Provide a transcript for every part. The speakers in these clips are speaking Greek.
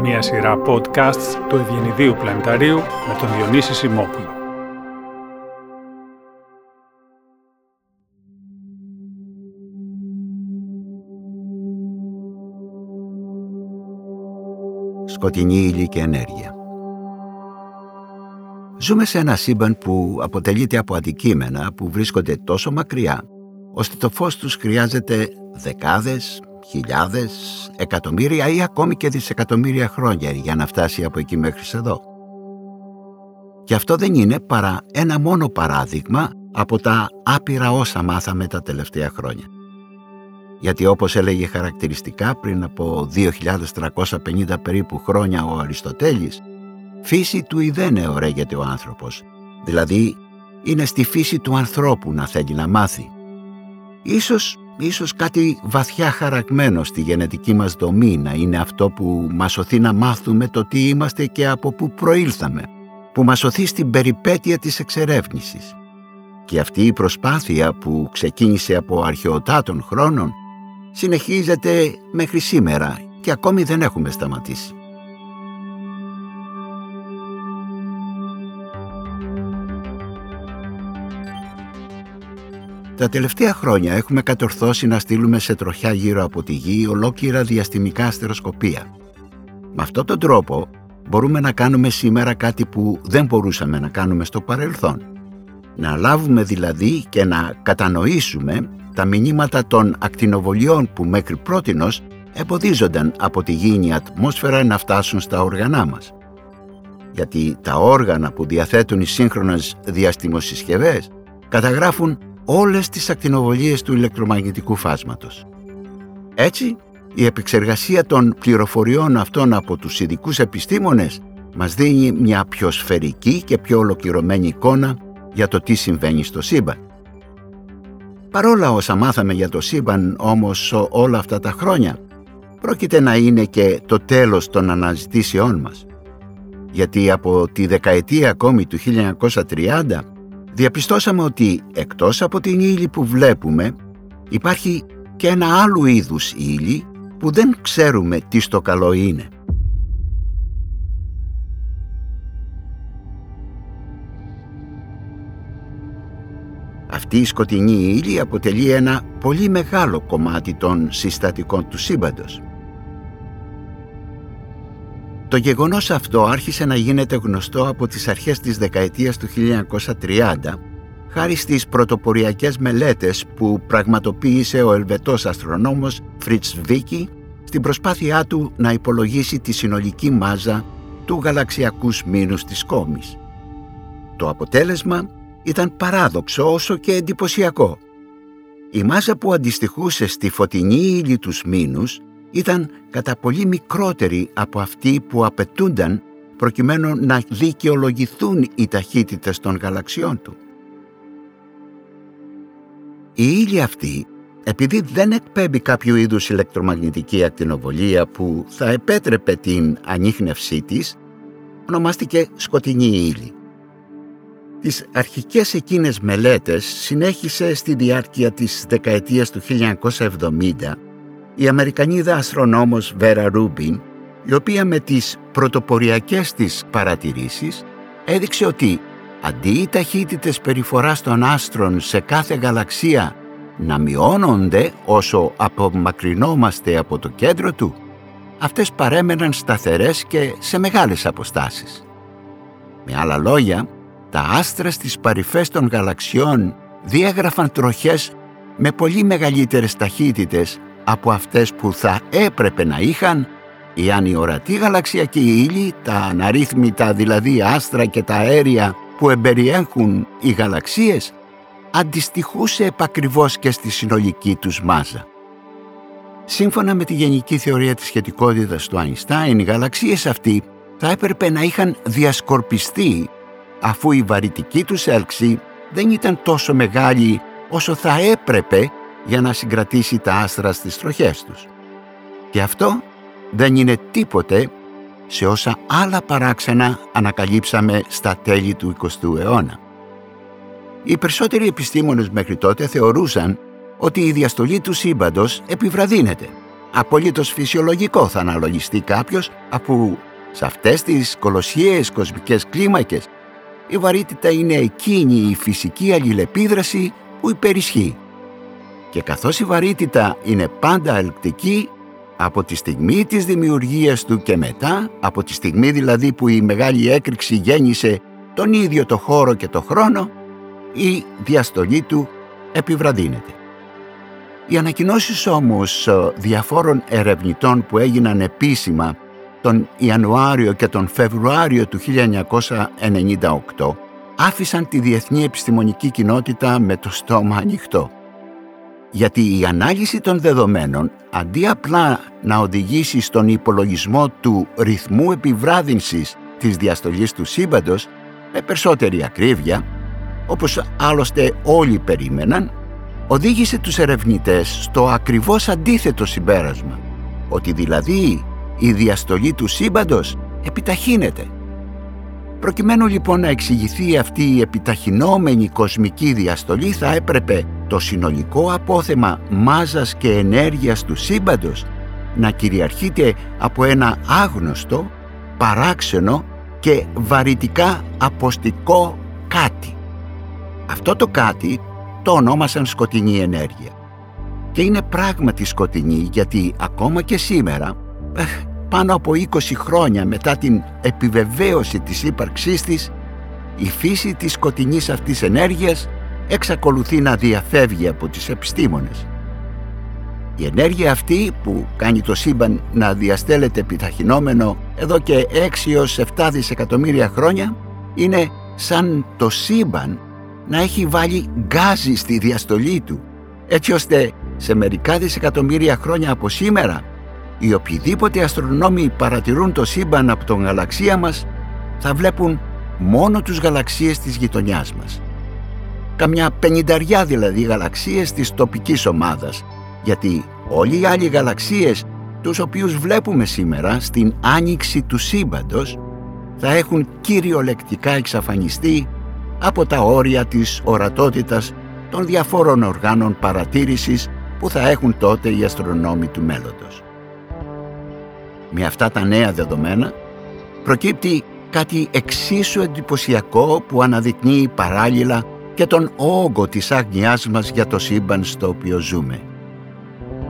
Μια σειρά podcasts του Ευγενιδίου Πλανηταρίου με τον Διονύση Σιμόπουλο. Σκοτεινή ύλη και ενέργεια Ζούμε σε ένα σύμπαν που αποτελείται από αντικείμενα που βρίσκονται τόσο μακριά, ώστε το φως τους χρειάζεται δεκάδες, χιλιάδες, εκατομμύρια ή ακόμη και δισεκατομμύρια χρόνια για να φτάσει από εκεί μέχρι εδώ. Και αυτό δεν είναι παρά ένα μόνο παράδειγμα από τα άπειρα όσα μάθαμε τα τελευταία χρόνια. Γιατί όπως έλεγε χαρακτηριστικά πριν από 2.350 περίπου χρόνια ο Αριστοτέλης, Φύση του ιδένε ωραίγεται ο άνθρωπος, δηλαδή είναι στη φύση του ανθρώπου να θέλει να μάθει. Ίσως, ίσως κάτι βαθιά χαραγμένο στη γενετική μας δομή να είναι αυτό που μας σωθεί να μάθουμε το τι είμαστε και από πού προήλθαμε, που μας σωθεί στην περιπέτεια της εξερεύνησης. Και αυτή η προσπάθεια που ξεκίνησε από αρχαιοτάτων χρόνων συνεχίζεται μέχρι σήμερα και ακόμη δεν έχουμε σταματήσει. Τα τελευταία χρόνια έχουμε κατορθώσει να στείλουμε σε τροχιά γύρω από τη γη ολόκληρα διαστημικά αστεροσκοπία. Με αυτόν τον τρόπο μπορούμε να κάνουμε σήμερα κάτι που δεν μπορούσαμε να κάνουμε στο παρελθόν. Να λάβουμε δηλαδή και να κατανοήσουμε τα μηνύματα των ακτινοβολιών που μέχρι πρότινος εμποδίζονταν από τη γήινη ατμόσφαιρα να φτάσουν στα όργανά μας. Γιατί τα όργανα που διαθέτουν οι σύγχρονες διαστημοσυσκευές καταγράφουν όλες τις ακτινοβολίες του ηλεκτρομαγνητικού φάσματος. Έτσι, η επεξεργασία των πληροφοριών αυτών από τους ειδικούς επιστήμονες μας δίνει μια πιο σφαιρική και πιο ολοκληρωμένη εικόνα για το τι συμβαίνει στο σύμπαν. Παρόλα όσα μάθαμε για το σύμπαν όμως όλα αυτά τα χρόνια, πρόκειται να είναι και το τέλος των αναζητήσεών μας. Γιατί από τη δεκαετία ακόμη του 1930 διαπιστώσαμε ότι εκτός από την ύλη που βλέπουμε υπάρχει και ένα άλλο είδους ύλη που δεν ξέρουμε τι στο καλό είναι. Αυτή η σκοτεινή ύλη αποτελεί ένα πολύ μεγάλο κομμάτι των συστατικών του σύμπαντος. Το γεγονός αυτό άρχισε να γίνεται γνωστό από τις αρχές της δεκαετίας του 1930 χάρη στις πρωτοποριακές μελέτες που πραγματοποίησε ο Ελβετός αστρονόμος Φριτς Βίκη στην προσπάθειά του να υπολογίσει τη συνολική μάζα του γαλαξιακούς μήνους της κόμης. Το αποτέλεσμα ήταν παράδοξο όσο και εντυπωσιακό. Η μάζα που αντιστοιχούσε στη φωτεινή ύλη τους μήνους ήταν κατά πολύ μικρότερη από αυτή που απαιτούνταν προκειμένου να δικαιολογηθούν οι ταχύτητες των γαλαξιών του. Η ύλη αυτή, επειδή δεν εκπέμπει κάποιο είδους ηλεκτρομαγνητική ακτινοβολία που θα επέτρεπε την ανείχνευσή της, ονομάστηκε σκοτεινή ύλη. Τις αρχικές εκείνες μελέτες συνέχισε στη διάρκεια της δεκαετίας του 1970 η Αμερικανίδα αστρονόμος Βέρα Ρούμπιν, η οποία με τις πρωτοποριακές της παρατηρήσεις έδειξε ότι αντί οι ταχύτητες περιφοράς των άστρων σε κάθε γαλαξία να μειώνονται όσο απομακρυνόμαστε από το κέντρο του, αυτές παρέμεναν σταθερές και σε μεγάλες αποστάσεις. Με άλλα λόγια, τα άστρα στις παρυφές των γαλαξιών διέγραφαν τροχές με πολύ μεγαλύτερες ταχύτητες από αυτές που θα έπρεπε να είχαν εάν η ορατή γαλαξιακή ύλη, τα αναρρύθμιτα δηλαδή άστρα και τα αέρια που εμπεριέχουν οι γαλαξίες, αντιστοιχούσε επακριβώς και στη συνολική τους μάζα. Σύμφωνα με τη γενική θεωρία της σχετικότητας του Αϊνστάιν, οι γαλαξίες αυτοί θα έπρεπε να είχαν διασκορπιστεί αφού η βαρυτική τους έλξη δεν ήταν τόσο μεγάλη όσο θα έπρεπε για να συγκρατήσει τα άστρα στις τροχές τους. Και αυτό δεν είναι τίποτε σε όσα άλλα παράξενα ανακαλύψαμε στα τέλη του 20ου αιώνα. Οι περισσότεροι επιστήμονες μέχρι τότε θεωρούσαν ότι η διαστολή του σύμπαντος επιβραδύνεται απολύτως φυσιολογικό θα αναλογιστεί κάποιος αφού σε αυτές τις κολοσιαίες κοσμικές κλίμακες η βαρύτητα είναι εκείνη η φυσική αλληλεπίδραση που υπερισχύει. Και καθώς η βαρύτητα είναι πάντα ελκτική, από τη στιγμή της δημιουργίας του και μετά, από τη στιγμή δηλαδή που η μεγάλη έκρηξη γέννησε τον ίδιο το χώρο και το χρόνο, η διαστολή του επιβραδύνεται. Οι ανακοινώσεις όμως ε, διαφόρων ερευνητών που έγιναν επίσημα τον Ιανουάριο και τον Φεβρουάριο του 1998 άφησαν τη διεθνή επιστημονική κοινότητα με το στόμα ανοιχτό. Γιατί η ανάλυση των δεδομένων, αντί απλά να οδηγήσει στον υπολογισμό του ρυθμού επιβράδυνσης της διαστολής του σύμπαντος, με περισσότερη ακρίβεια, όπως άλλωστε όλοι περίμεναν, οδήγησε τους ερευνητές στο ακριβώς αντίθετο συμπέρασμα, ότι δηλαδή η διαστολή του σύμπαντος επιταχύνεται. Προκειμένου λοιπόν να εξηγηθεί αυτή η επιταχυνόμενη κοσμική διαστολή θα έπρεπε το συνολικό απόθεμα μάζας και ενέργειας του σύμπαντος να κυριαρχείται από ένα άγνωστο, παράξενο και βαρυτικά αποστικό κάτι. Αυτό το κάτι το ονόμασαν σκοτεινή ενέργεια. Και είναι πράγματι σκοτεινή γιατί ακόμα και σήμερα, ε, πάνω από 20 χρόνια μετά την επιβεβαίωση της ύπαρξής της, η φύση της σκοτεινής αυτής ενέργειας εξακολουθεί να διαφεύγει από τις επιστήμονες. Η ενέργεια αυτή που κάνει το σύμπαν να διαστέλλεται επιταχυνόμενο εδώ και 6 έως 7 δισεκατομμύρια χρόνια είναι σαν το σύμπαν να έχει βάλει γκάζι στη διαστολή του έτσι ώστε σε μερικά δισεκατομμύρια χρόνια από σήμερα οι οποιοδήποτε αστρονόμοι παρατηρούν το σύμπαν από τον γαλαξία μας θα βλέπουν μόνο τους γαλαξίες της γειτονιάς μας. Καμιά πενηνταριά δηλαδή γαλαξίες της τοπικής ομάδας γιατί όλοι οι άλλοι γαλαξίες τους οποίους βλέπουμε σήμερα στην άνοιξη του σύμπαντος θα έχουν κυριολεκτικά εξαφανιστεί από τα όρια της ορατότητας των διαφόρων οργάνων παρατήρησης που θα έχουν τότε οι αστρονόμοι του μέλλοντος. Με αυτά τα νέα δεδομένα προκύπτει κάτι εξίσου εντυπωσιακό που αναδεικνύει παράλληλα και τον όγκο της άγνοιάς μας για το σύμπαν στο οποίο ζούμε.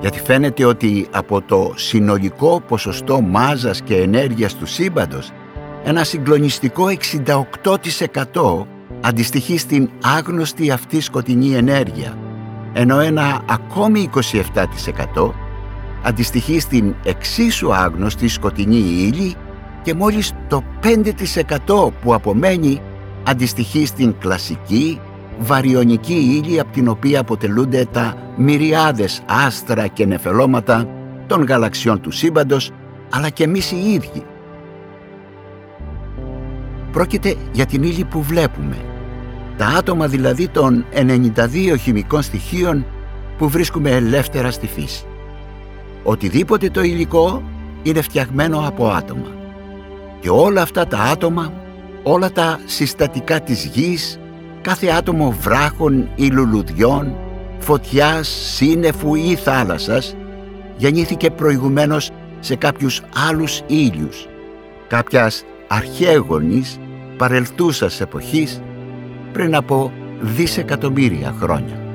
Γιατί φαίνεται ότι από το συνολικό ποσοστό μάζας και ενέργειας του σύμπαντος ένα συγκλονιστικό 68% αντιστοιχεί στην άγνωστη αυτή σκοτεινή ενέργεια, ενώ ένα ακόμη 27% αντιστοιχεί στην εξίσου άγνωστη σκοτεινή ύλη και μόλις το 5% που απομένει αντιστοιχεί στην κλασική βαριονική ύλη από την οποία αποτελούνται τα μυριάδες άστρα και νεφελώματα των γαλαξιών του σύμπαντος αλλά και εμείς οι ίδιοι. Πρόκειται για την ύλη που βλέπουμε, τα άτομα δηλαδή των 92 χημικών στοιχείων που βρίσκουμε ελεύθερα στη φύση. Οτιδήποτε το υλικό είναι φτιαγμένο από άτομα. Και όλα αυτά τα άτομα, όλα τα συστατικά της γης, κάθε άτομο βράχων ή λουλουδιών, φωτιάς, σύννεφου ή θάλασσας, γεννήθηκε προηγουμένως σε κάποιους άλλους ήλιους, κάποιας αρχαίγονης παρελθούσας εποχής πριν από δισεκατομμύρια χρόνια.